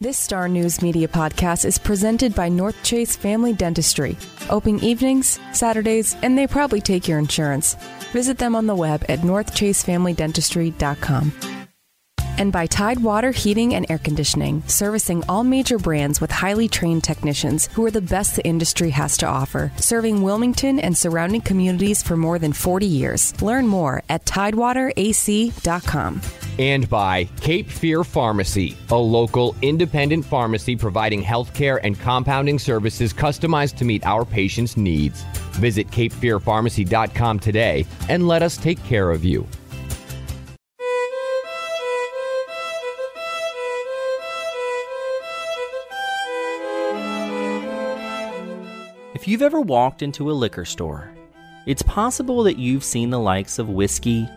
This Star News Media podcast is presented by Northchase Family Dentistry. Open evenings, Saturdays, and they probably take your insurance. Visit them on the web at northchasefamilydentistry.com and by Tidewater Heating and Air Conditioning, servicing all major brands with highly trained technicians who are the best the industry has to offer, serving Wilmington and surrounding communities for more than 40 years. Learn more at tidewaterac.com. And by Cape Fear Pharmacy, a local independent pharmacy providing healthcare and compounding services customized to meet our patients' needs. Visit capefearpharmacy.com today and let us take care of you. If you've ever walked into a liquor store, it's possible that you've seen the likes of whiskey,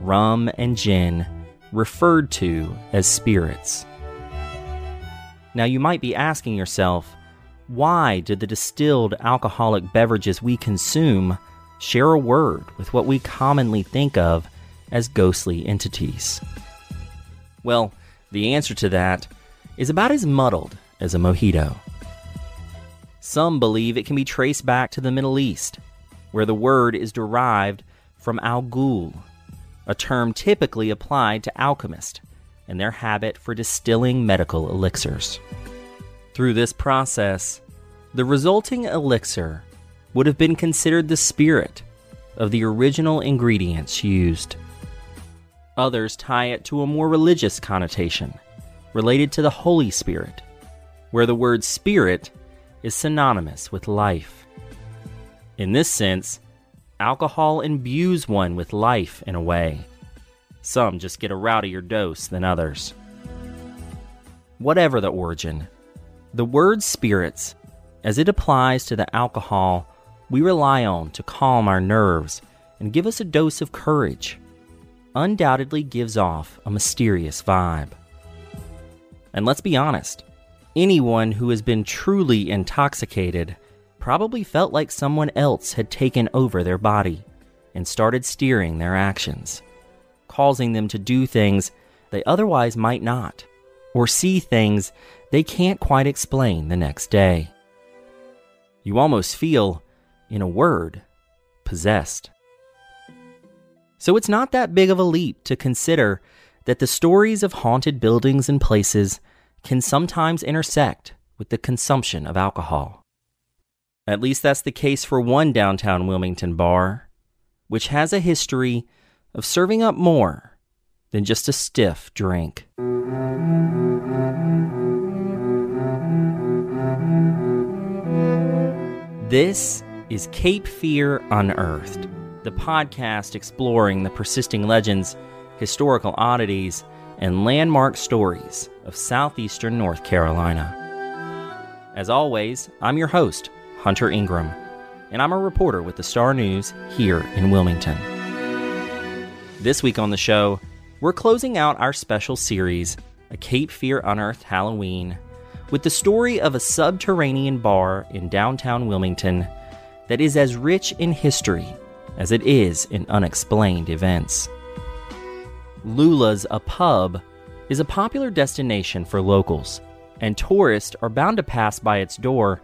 rum, and gin referred to as spirits. Now, you might be asking yourself, why do the distilled alcoholic beverages we consume share a word with what we commonly think of as ghostly entities? Well, the answer to that is about as muddled as a mojito. Some believe it can be traced back to the Middle East, where the word is derived from al ghul, a term typically applied to alchemists and their habit for distilling medical elixirs. Through this process, the resulting elixir would have been considered the spirit of the original ingredients used. Others tie it to a more religious connotation related to the Holy Spirit, where the word spirit is synonymous with life. In this sense, alcohol imbues one with life in a way. Some just get a rowdier dose than others. Whatever the origin, the word spirits, as it applies to the alcohol we rely on to calm our nerves and give us a dose of courage, undoubtedly gives off a mysterious vibe. And let's be honest, Anyone who has been truly intoxicated probably felt like someone else had taken over their body and started steering their actions, causing them to do things they otherwise might not, or see things they can't quite explain the next day. You almost feel, in a word, possessed. So it's not that big of a leap to consider that the stories of haunted buildings and places can sometimes intersect with the consumption of alcohol. At least that's the case for one downtown Wilmington bar, which has a history of serving up more than just a stiff drink. This is Cape Fear Unearthed, the podcast exploring the persisting legends, historical oddities, and landmark stories of southeastern North Carolina. As always, I'm your host, Hunter Ingram, and I'm a reporter with the Star News here in Wilmington. This week on the show, we're closing out our special series, A Cape Fear Unearthed Halloween, with the story of a subterranean bar in downtown Wilmington that is as rich in history as it is in unexplained events. Lula's a pub is a popular destination for locals, and tourists are bound to pass by its door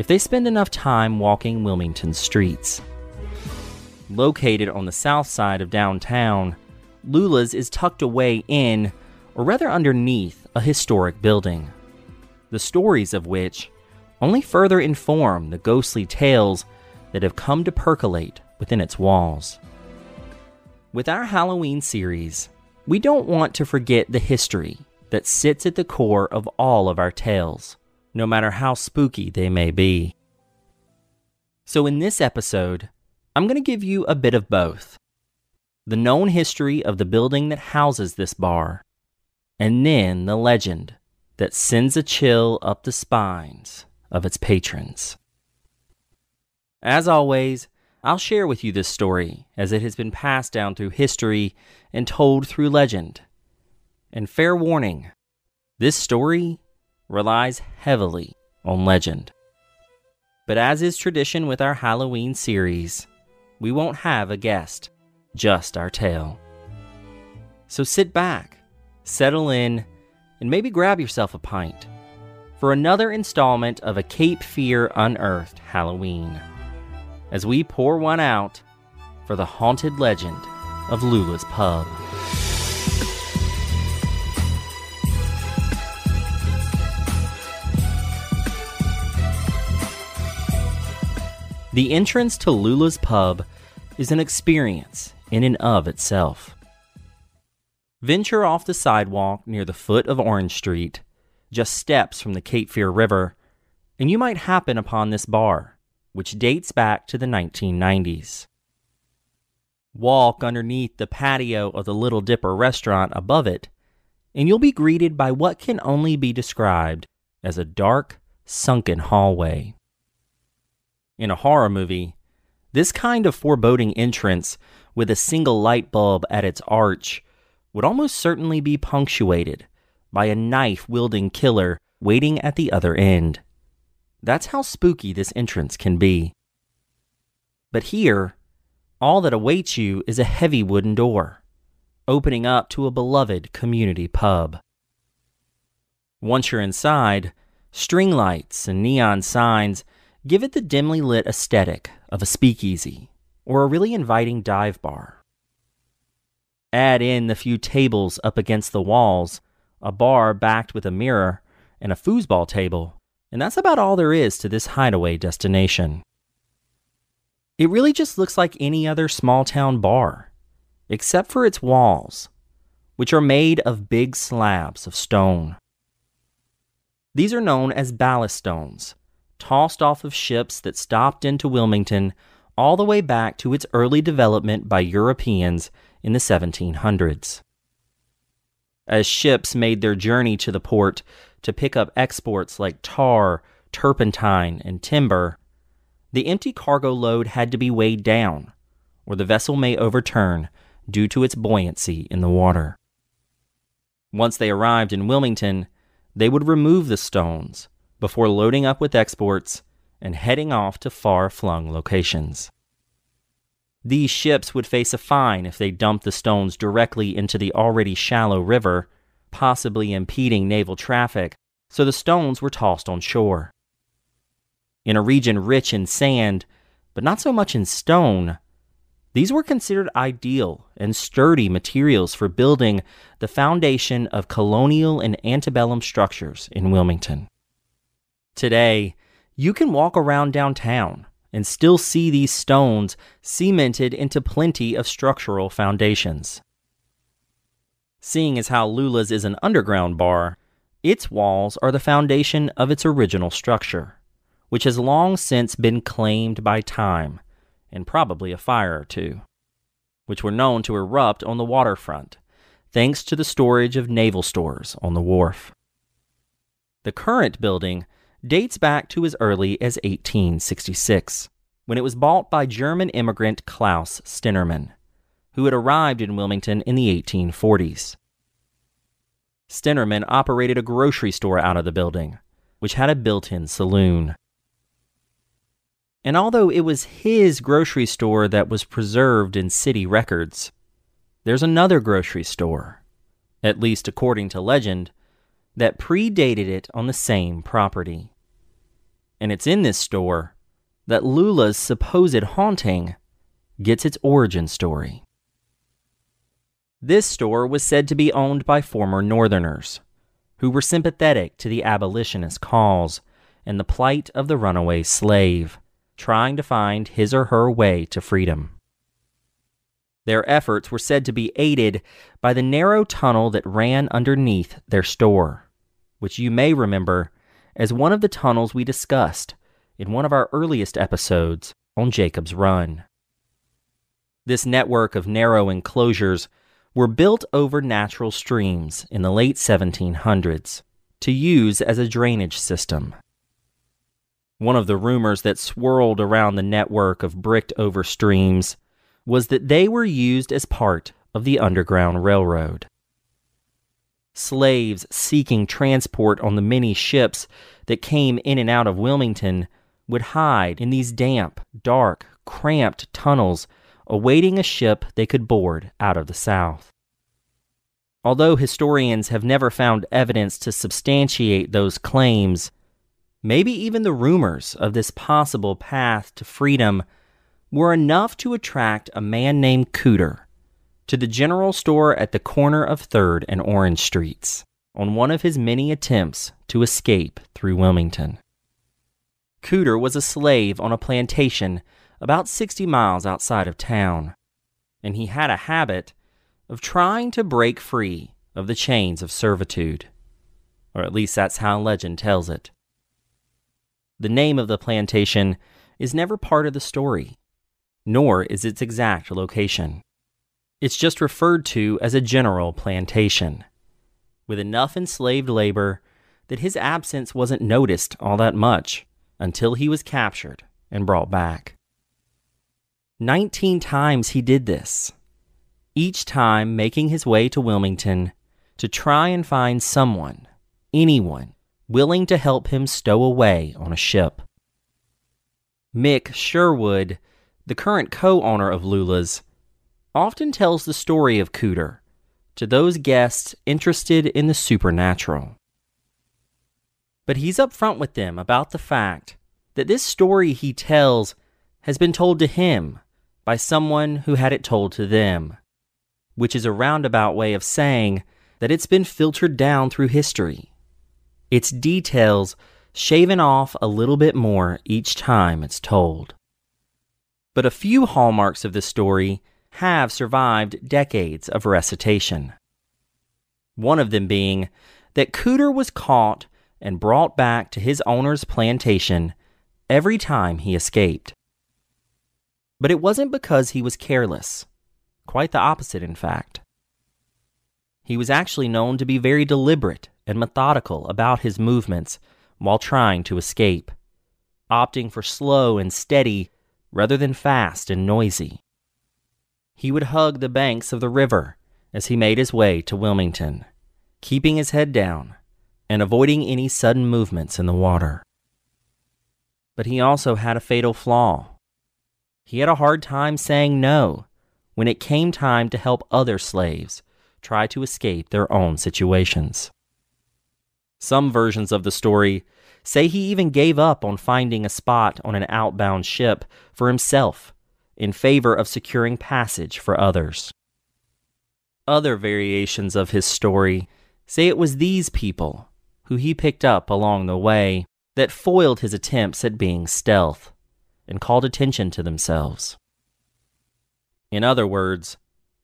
if they spend enough time walking Wilmington's streets. Located on the south side of downtown, Lula's is tucked away in, or rather underneath, a historic building, the stories of which only further inform the ghostly tales that have come to percolate within its walls. With our Halloween series, we don't want to forget the history that sits at the core of all of our tales, no matter how spooky they may be. So, in this episode, I'm going to give you a bit of both the known history of the building that houses this bar, and then the legend that sends a chill up the spines of its patrons. As always, I'll share with you this story as it has been passed down through history and told through legend. And fair warning, this story relies heavily on legend. But as is tradition with our Halloween series, we won't have a guest, just our tale. So sit back, settle in, and maybe grab yourself a pint for another installment of a Cape Fear Unearthed Halloween as we pour one out for the haunted legend of Lula's Pub. The entrance to Lula's Pub is an experience in and of itself. Venture off the sidewalk near the foot of Orange Street, just steps from the Cape Fear River, and you might happen upon this bar which dates back to the 1990s. Walk underneath the patio of the Little Dipper restaurant above it, and you'll be greeted by what can only be described as a dark, sunken hallway. In a horror movie, this kind of foreboding entrance with a single light bulb at its arch would almost certainly be punctuated by a knife wielding killer waiting at the other end. That's how spooky this entrance can be. But here, all that awaits you is a heavy wooden door, opening up to a beloved community pub. Once you're inside, string lights and neon signs give it the dimly lit aesthetic of a speakeasy or a really inviting dive bar. Add in the few tables up against the walls, a bar backed with a mirror, and a foosball table, and that's about all there is to this hideaway destination. It really just looks like any other small town bar, except for its walls, which are made of big slabs of stone. These are known as ballast stones, tossed off of ships that stopped into Wilmington all the way back to its early development by Europeans in the 1700s. As ships made their journey to the port, to pick up exports like tar, turpentine, and timber, the empty cargo load had to be weighed down, or the vessel may overturn due to its buoyancy in the water. Once they arrived in Wilmington, they would remove the stones before loading up with exports and heading off to far flung locations. These ships would face a fine if they dumped the stones directly into the already shallow river possibly impeding naval traffic, so the stones were tossed on shore. In a region rich in sand, but not so much in stone, these were considered ideal and sturdy materials for building the foundation of colonial and antebellum structures in Wilmington. Today, you can walk around downtown and still see these stones cemented into plenty of structural foundations. Seeing as how Lula's is an underground bar, its walls are the foundation of its original structure, which has long since been claimed by time, and probably a fire or two, which were known to erupt on the waterfront, thanks to the storage of naval stores on the wharf. The current building dates back to as early as 1866, when it was bought by German immigrant Klaus Stemmerman, who had arrived in Wilmington in the 1840s. Stemmerman operated a grocery store out of the building, which had a built in saloon. And although it was his grocery store that was preserved in city records, there's another grocery store, at least according to legend, that predated it on the same property. And it's in this store that Lula's supposed haunting gets its origin story. This store was said to be owned by former Northerners, who were sympathetic to the abolitionist cause and the plight of the runaway slave, trying to find his or her way to freedom. Their efforts were said to be aided by the narrow tunnel that ran underneath their store, which you may remember as one of the tunnels we discussed in one of our earliest episodes on Jacob's Run. This network of narrow enclosures were built over natural streams in the late 1700s, to use as a drainage system. One of the rumors that swirled around the network of bricked over streams was that they were used as part of the Underground Railroad. Slaves seeking transport on the many ships that came in and out of Wilmington would hide in these damp, dark, cramped tunnels, awaiting a ship they could board out of the South. Although historians have never found evidence to substantiate those claims, maybe even the rumors of this possible path to freedom were enough to attract a man named Cooter to the general store at the corner of 3rd and Orange Streets on one of his many attempts to escape through Wilmington. Cooter was a slave on a plantation about 60 miles outside of town, and he had a habit of trying to break free of the chains of servitude. Or at least that's how legend tells it. The name of the plantation is never part of the story, nor is its exact location. It's just referred to as a general plantation, with enough enslaved labor that his absence wasn't noticed all that much until he was captured and brought back. Nineteen times he did this, each time making his way to Wilmington to try and find someone, anyone, willing to help him stow away on a ship. Mick Sherwood, the current co owner of Lula's, often tells the story of Cooter to those guests interested in the supernatural. But he's upfront with them about the fact that this story he tells has been told to him by someone who had it told to them which is a roundabout way of saying that it's been filtered down through history. Its details shaven off a little bit more each time it's told. But a few hallmarks of the story have survived decades of recitation. One of them being that Cooter was caught and brought back to his owner's plantation every time he escaped. But it wasn't because he was careless. Quite the opposite, in fact. He was actually known to be very deliberate and methodical about his movements while trying to escape, opting for slow and steady rather than fast and noisy. He would hug the banks of the river as he made his way to Wilmington, keeping his head down and avoiding any sudden movements in the water. But he also had a fatal flaw. He had a hard time saying no when it came time to help other slaves try to escape their own situations. Some versions of the story say he even gave up on finding a spot on an outbound ship for himself in favor of securing passage for others. Other variations of his story say it was these people who he picked up along the way that foiled his attempts at being stealth and called attention to themselves. In other words,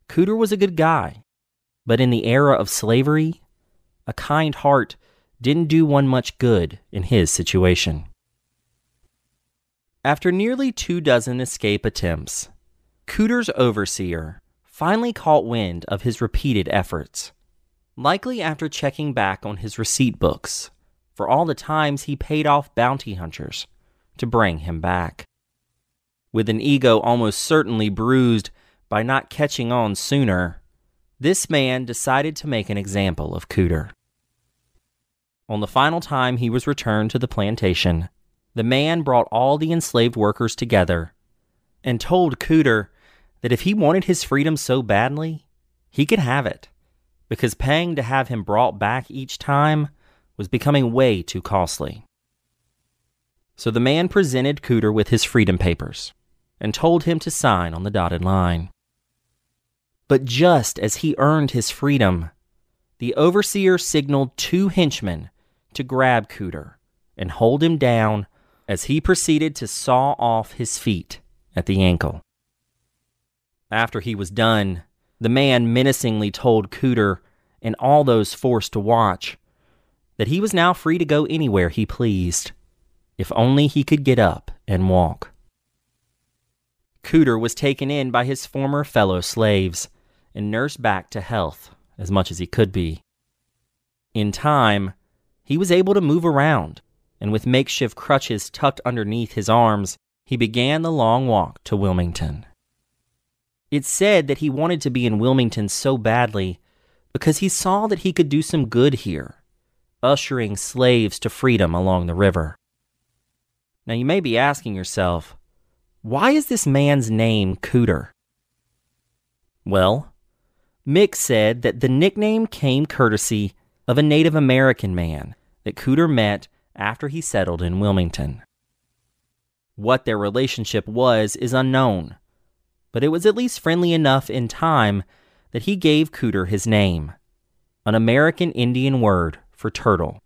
Cooter was a good guy, but in the era of slavery, a kind heart didn't do one much good in his situation. After nearly two dozen escape attempts, Cooter's overseer finally caught wind of his repeated efforts, likely after checking back on his receipt books for all the times he paid off bounty hunters to bring him back. With an ego almost certainly bruised by not catching on sooner, this man decided to make an example of Cooter. On the final time he was returned to the plantation, the man brought all the enslaved workers together and told Cooter that if he wanted his freedom so badly, he could have it, because paying to have him brought back each time was becoming way too costly. So the man presented Cooter with his freedom papers and told him to sign on the dotted line. But just as he earned his freedom, the overseer signaled two henchmen to grab Cooter and hold him down as he proceeded to saw off his feet at the ankle. After he was done, the man menacingly told Cooter and all those forced to watch that he was now free to go anywhere he pleased, if only he could get up and walk. Cooter was taken in by his former fellow slaves and nursed back to health as much as he could be. In time, he was able to move around, and with makeshift crutches tucked underneath his arms, he began the long walk to Wilmington. It's said that he wanted to be in Wilmington so badly because he saw that he could do some good here, ushering slaves to freedom along the river. Now you may be asking yourself, why is this man's name Cooter? Well, Mick said that the nickname came courtesy of a Native American man that Cooter met after he settled in Wilmington. What their relationship was is unknown, but it was at least friendly enough in time that he gave Cooter his name, an American Indian word for turtle,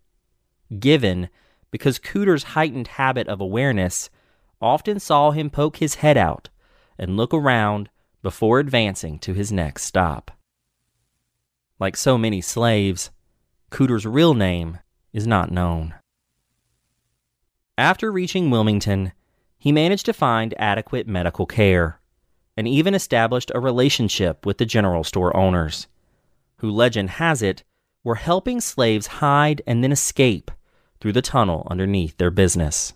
given because Cooter's heightened habit of awareness often saw him poke his head out and look around before advancing to his next stop. Like so many slaves, Cooter's real name is not known. After reaching Wilmington, he managed to find adequate medical care and even established a relationship with the general store owners, who legend has it were helping slaves hide and then escape through the tunnel underneath their business.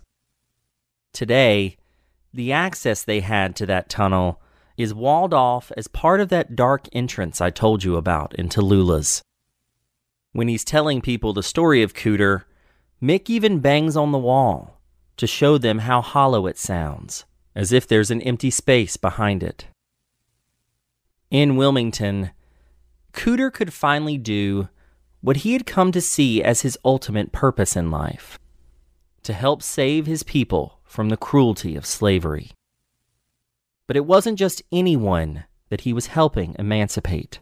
Today, the access they had to that tunnel is walled off as part of that dark entrance I told you about in Tallulah's. When he's telling people the story of Cooter, Mick even bangs on the wall to show them how hollow it sounds, as if there's an empty space behind it. In Wilmington, Cooter could finally do what he had come to see as his ultimate purpose in life to help save his people from the cruelty of slavery. But it wasn't just anyone that he was helping emancipate.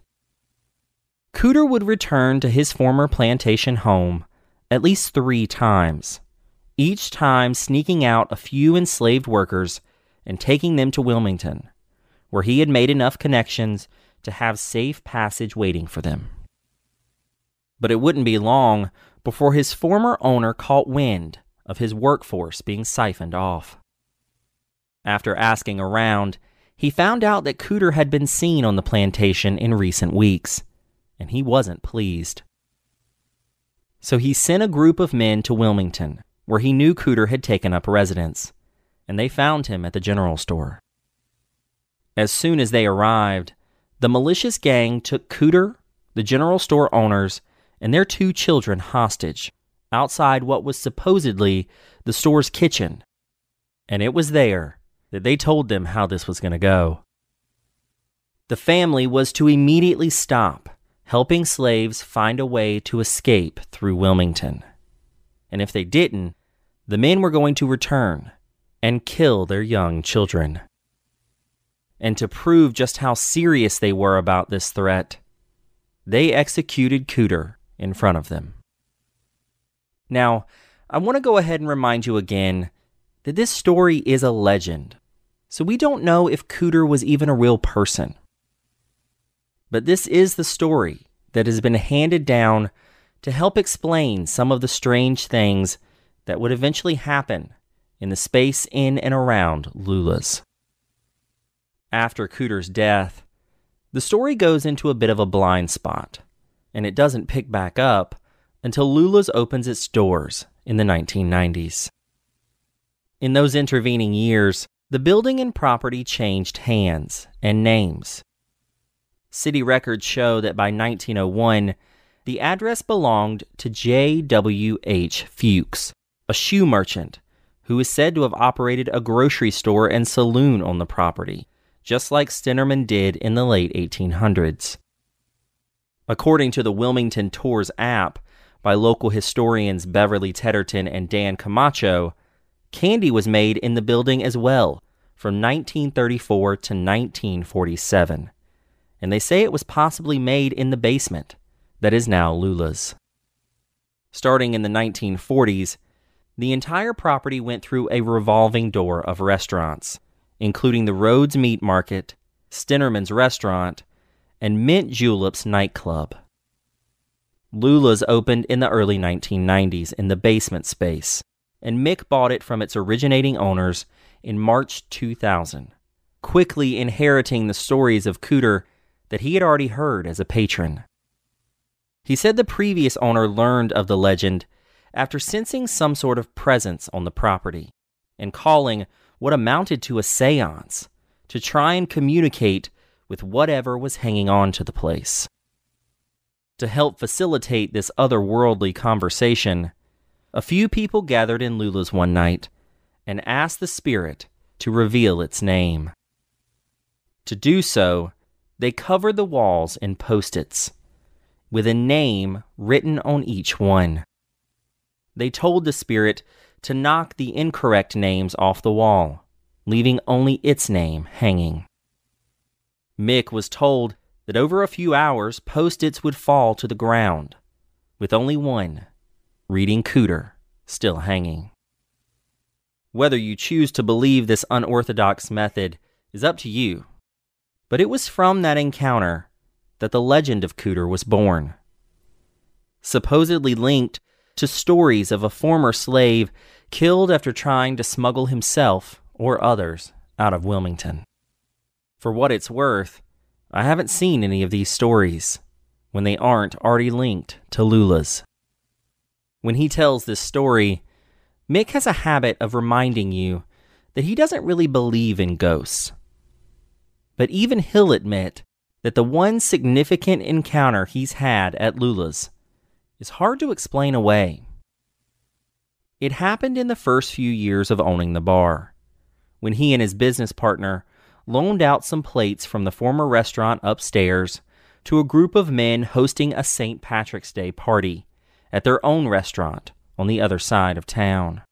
Cooter would return to his former plantation home at least three times, each time sneaking out a few enslaved workers and taking them to Wilmington, where he had made enough connections to have safe passage waiting for them. But it wouldn't be long before his former owner caught wind of his workforce being siphoned off. After asking around, he found out that Cooter had been seen on the plantation in recent weeks, and he wasn't pleased. So he sent a group of men to Wilmington, where he knew Cooter had taken up residence, and they found him at the general store. As soon as they arrived, the malicious gang took Cooter, the general store owners, and their two children hostage outside what was supposedly the store's kitchen. And it was there that they told them how this was going to go. The family was to immediately stop helping slaves find a way to escape through Wilmington. And if they didn't, the men were going to return and kill their young children. And to prove just how serious they were about this threat, they executed Cooter in front of them. Now, I want to go ahead and remind you again that this story is a legend, so we don't know if Cooter was even a real person. But this is the story that has been handed down to help explain some of the strange things that would eventually happen in the space in and around Lula's. After Cooter's death, the story goes into a bit of a blind spot, and it doesn't pick back up until Lula's opens its doors in the 1990s. In those intervening years, the building and property changed hands and names. City records show that by 1901, the address belonged to J.W.H. Fuchs, a shoe merchant who is said to have operated a grocery store and saloon on the property, just like Stemmerman did in the late 1800s. According to the Wilmington Tours app, by local historians Beverly Tetterton and Dan Camacho, candy was made in the building as well from 1934 to 1947. And they say it was possibly made in the basement that is now Lula's. Starting in the 1940s, the entire property went through a revolving door of restaurants, including the Rhodes Meat Market, Stemmerman's Restaurant, and Mint Juleps nightclub. Lula's opened in the early 1990s in the basement space, and Mick bought it from its originating owners in March 2000, quickly inheriting the stories of Cooter that he had already heard as a patron. He said the previous owner learned of the legend after sensing some sort of presence on the property and calling what amounted to a seance to try and communicate with whatever was hanging on to the place. To help facilitate this otherworldly conversation, a few people gathered in Lula's one night and asked the spirit to reveal its name. To do so, they covered the walls in post its, with a name written on each one. They told the spirit to knock the incorrect names off the wall, leaving only its name hanging. Mick was told that over a few hours post its would fall to the ground, with only one, reading Cooter, still hanging. Whether you choose to believe this unorthodox method is up to you, but it was from that encounter that the legend of Cooter was born. Supposedly linked to stories of a former slave killed after trying to smuggle himself or others out of Wilmington. For what it's worth, I haven't seen any of these stories when they aren't already linked to Lula's. When he tells this story, Mick has a habit of reminding you that he doesn't really believe in ghosts. But even he'll admit that the one significant encounter he's had at Lula's is hard to explain away. It happened in the first few years of owning the bar, when he and his business partner loaned out some plates from the former restaurant upstairs to a group of men hosting a St. Patrick's Day party at their own restaurant on the other side of town.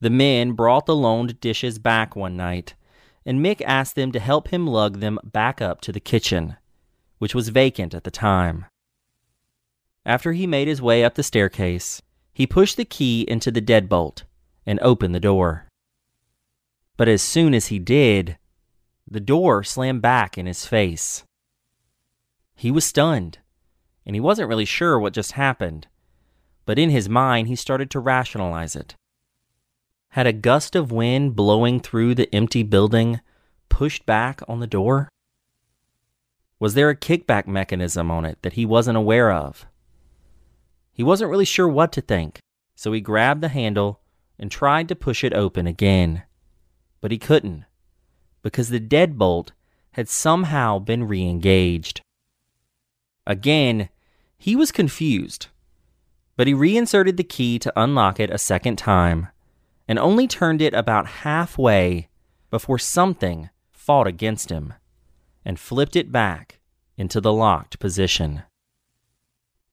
The men brought the loaned dishes back one night, and Mick asked them to help him lug them back up to the kitchen, which was vacant at the time. After he made his way up the staircase, he pushed the key into the deadbolt and opened the door. But as soon as he did, the door slammed back in his face. He was stunned, and he wasn't really sure what just happened, but in his mind he started to rationalize it. Had a gust of wind blowing through the empty building pushed back on the door? Was there a kickback mechanism on it that he wasn't aware of? He wasn't really sure what to think, so he grabbed the handle and tried to push it open again but he couldn't because the deadbolt had somehow been re engaged. Again, he was confused, but he reinserted the key to unlock it a second time and only turned it about halfway before something fought against him and flipped it back into the locked position.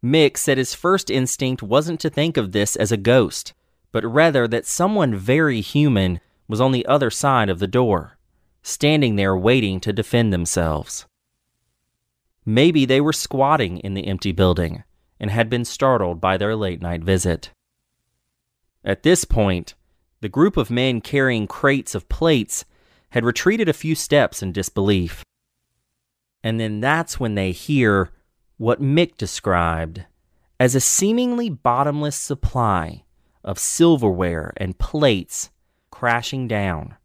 Mick said his first instinct wasn't to think of this as a ghost, but rather that someone very human was on the other side of the door, standing there waiting to defend themselves. Maybe they were squatting in the empty building and had been startled by their late night visit. At this point, the group of men carrying crates of plates had retreated a few steps in disbelief. And then that's when they hear what Mick described as a seemingly bottomless supply of silverware and plates crashing down,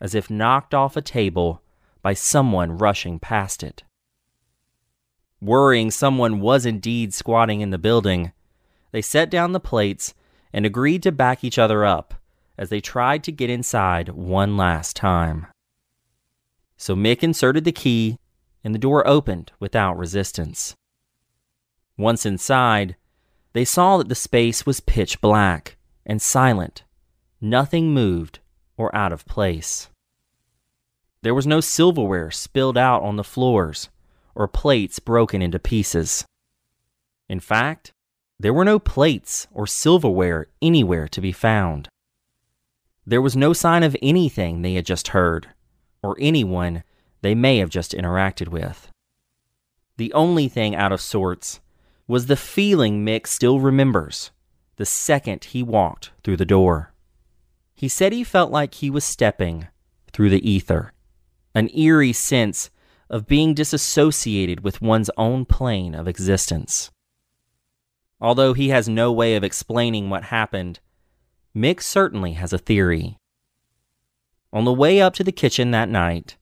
as if knocked off a table by someone rushing past it. Worrying someone was indeed squatting in the building, they set down the plates and agreed to back each other up as they tried to get inside one last time. So Mick inserted the key, and the door opened without resistance. Once inside, they saw that the space was pitch black and silent. Nothing moved or out of place. There was no silverware spilled out on the floors or plates broken into pieces. In fact, there were no plates or silverware anywhere to be found. There was no sign of anything they had just heard, or anyone they may have just interacted with. The only thing out of sorts was the feeling Mick still remembers the second he walked through the door. He said he felt like he was stepping through the ether, an eerie sense of being disassociated with one's own plane of existence. Although he has no way of explaining what happened, Mick certainly has a theory. On the way up to the kitchen that night,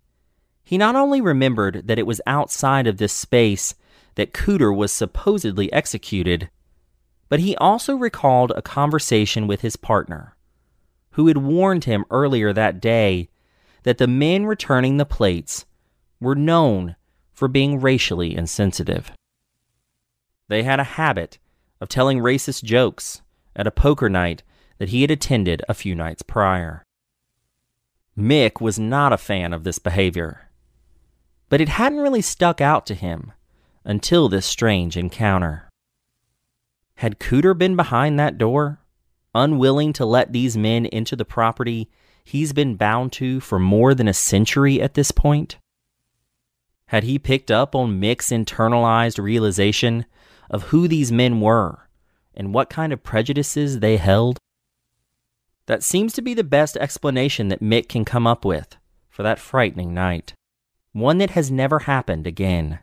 he not only remembered that it was outside of this space that Cooter was supposedly executed, But he also recalled a conversation with his partner, who had warned him earlier that day that the men returning the plates were known for being racially insensitive. They had a habit of telling racist jokes at a poker night that he had attended a few nights prior. Mick was not a fan of this behavior, but it hadn't really stuck out to him until this strange encounter. Had Cooter been behind that door, unwilling to let these men into the property he's been bound to for more than a century at this point? Had he picked up on Mick's internalized realization of who these men were and what kind of prejudices they held? That seems to be the best explanation that Mick can come up with for that frightening night. One that has never happened again.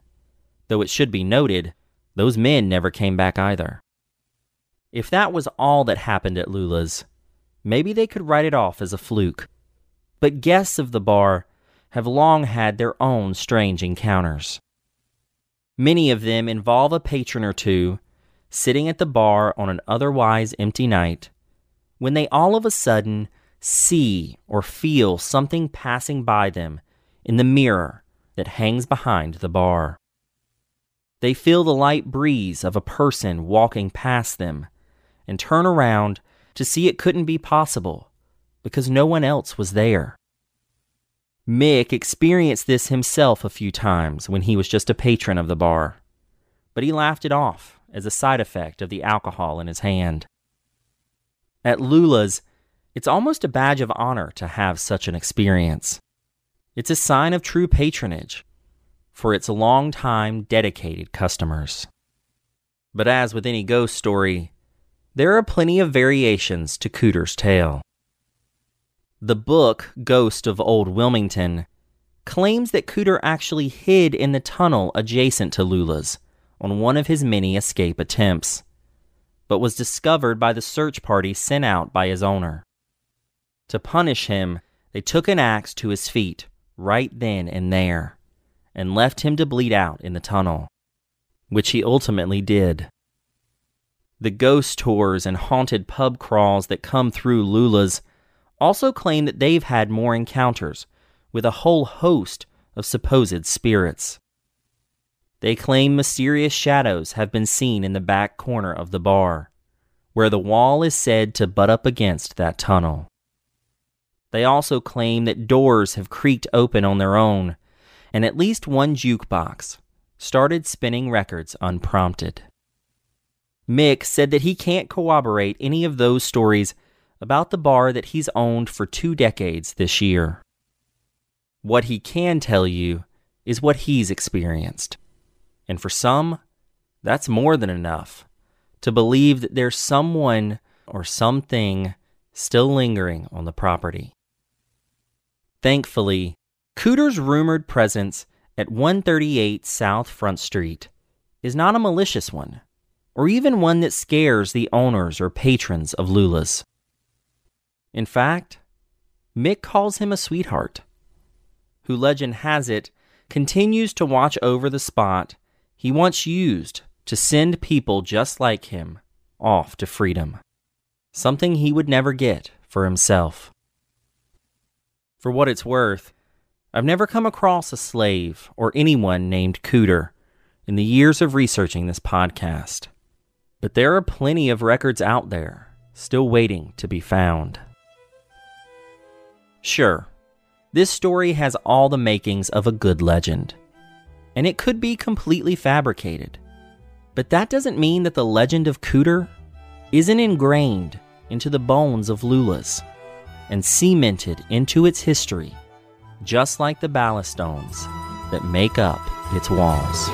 Though it should be noted, those men never came back either. If that was all that happened at Lula's, maybe they could write it off as a fluke. But guests of the bar have long had their own strange encounters. Many of them involve a patron or two sitting at the bar on an otherwise empty night when they all of a sudden see or feel something passing by them in the mirror that hangs behind the bar. They feel the light breeze of a person walking past them and turn around to see it couldn't be possible because no one else was there. Mick experienced this himself a few times when he was just a patron of the bar, but he laughed it off as a side effect of the alcohol in his hand. At Lula's, it's almost a badge of honor to have such an experience. It's a sign of true patronage for its long-time dedicated customers. But as with any ghost story, there are plenty of variations to Cooter's tale. The book Ghost of Old Wilmington claims that Cooter actually hid in the tunnel adjacent to Lula's on one of his many escape attempts, but was discovered by the search party sent out by his owner. To punish him, they took an axe to his feet right then and there and left him to bleed out in the tunnel, which he ultimately did. The ghost tours and haunted pub crawls that come through Lula's also claim that they've had more encounters with a whole host of supposed spirits. They claim mysterious shadows have been seen in the back corner of the bar, where the wall is said to butt up against that tunnel. They also claim that doors have creaked open on their own, and at least one jukebox started spinning records unprompted. Mick said that he can't corroborate any of those stories about the bar that he's owned for two decades this year. What he can tell you is what he's experienced. And for some, that's more than enough to believe that there's someone or something still lingering on the property. Thankfully, Cooter's rumored presence at 138 South Front Street is not a malicious one or even one that scares the owners or patrons of Lula's. In fact, Mick calls him a sweetheart, who legend has it continues to watch over the spot he once used to send people just like him off to freedom, something he would never get for himself. For what it's worth, I've never come across a slave or anyone named Cooter in the years of researching this podcast. But there are plenty of records out there still waiting to be found. Sure, this story has all the makings of a good legend, and it could be completely fabricated. But that doesn't mean that the legend of Cooter isn't ingrained into the bones of Lula's and cemented into its history, just like the ballast stones that make up its walls.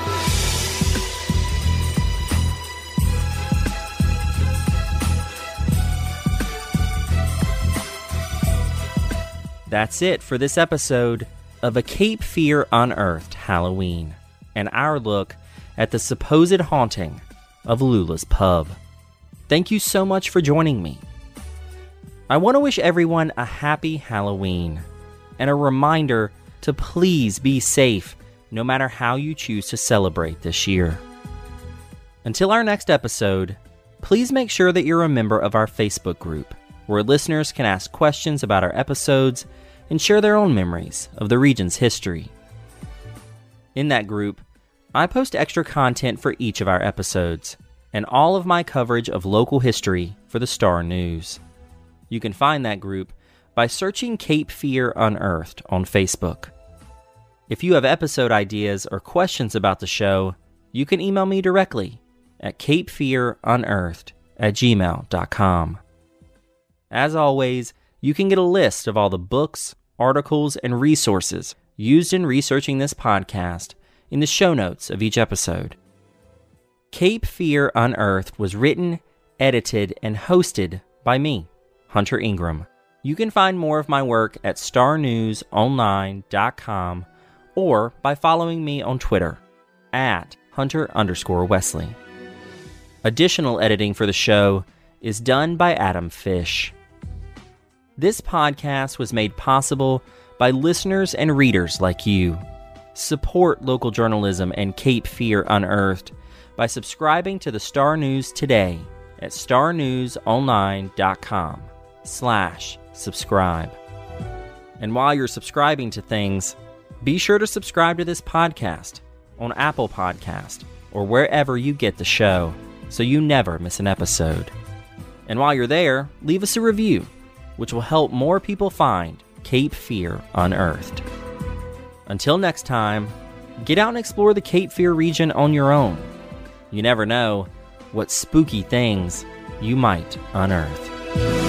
That's it for this episode of A Cape Fear Unearthed Halloween and our look at the supposed haunting of Lula's Pub. Thank you so much for joining me. I want to wish everyone a happy Halloween and a reminder to please be safe no matter how you choose to celebrate this year. Until our next episode, please make sure that you're a member of our Facebook group, where listeners can ask questions about our episodes and share their own memories of the region's history. In that group, I post extra content for each of our episodes and all of my coverage of local history for the Star News. You can find that group by searching Cape Fear Unearthed on Facebook. If you have episode ideas or questions about the show, you can email me directly at capefearunearthed at gmail.com. As always, you can get a list of all the books, articles, and resources used in researching this podcast in the show notes of each episode. Cape Fear Unearthed was written, edited, and hosted by me, Hunter Ingram. You can find more of my work at starnewsonline.com or by following me on Twitter at Hunter underscore Wesley. Additional editing for the show is done by Adam Fish. This podcast was made possible by listeners and readers like you. Support local journalism and Cape Fear Unearthed by subscribing to the Star News today at starnewsonline.com slash subscribe. And while you're subscribing to things, be sure to subscribe to this podcast on Apple Podcast or wherever you get the show so you never miss an episode. And while you're there, leave us a review, which will help more people find Cape Fear Unearthed. Until next time, get out and explore the Cape Fear region on your own. You never know what spooky things you might unearth.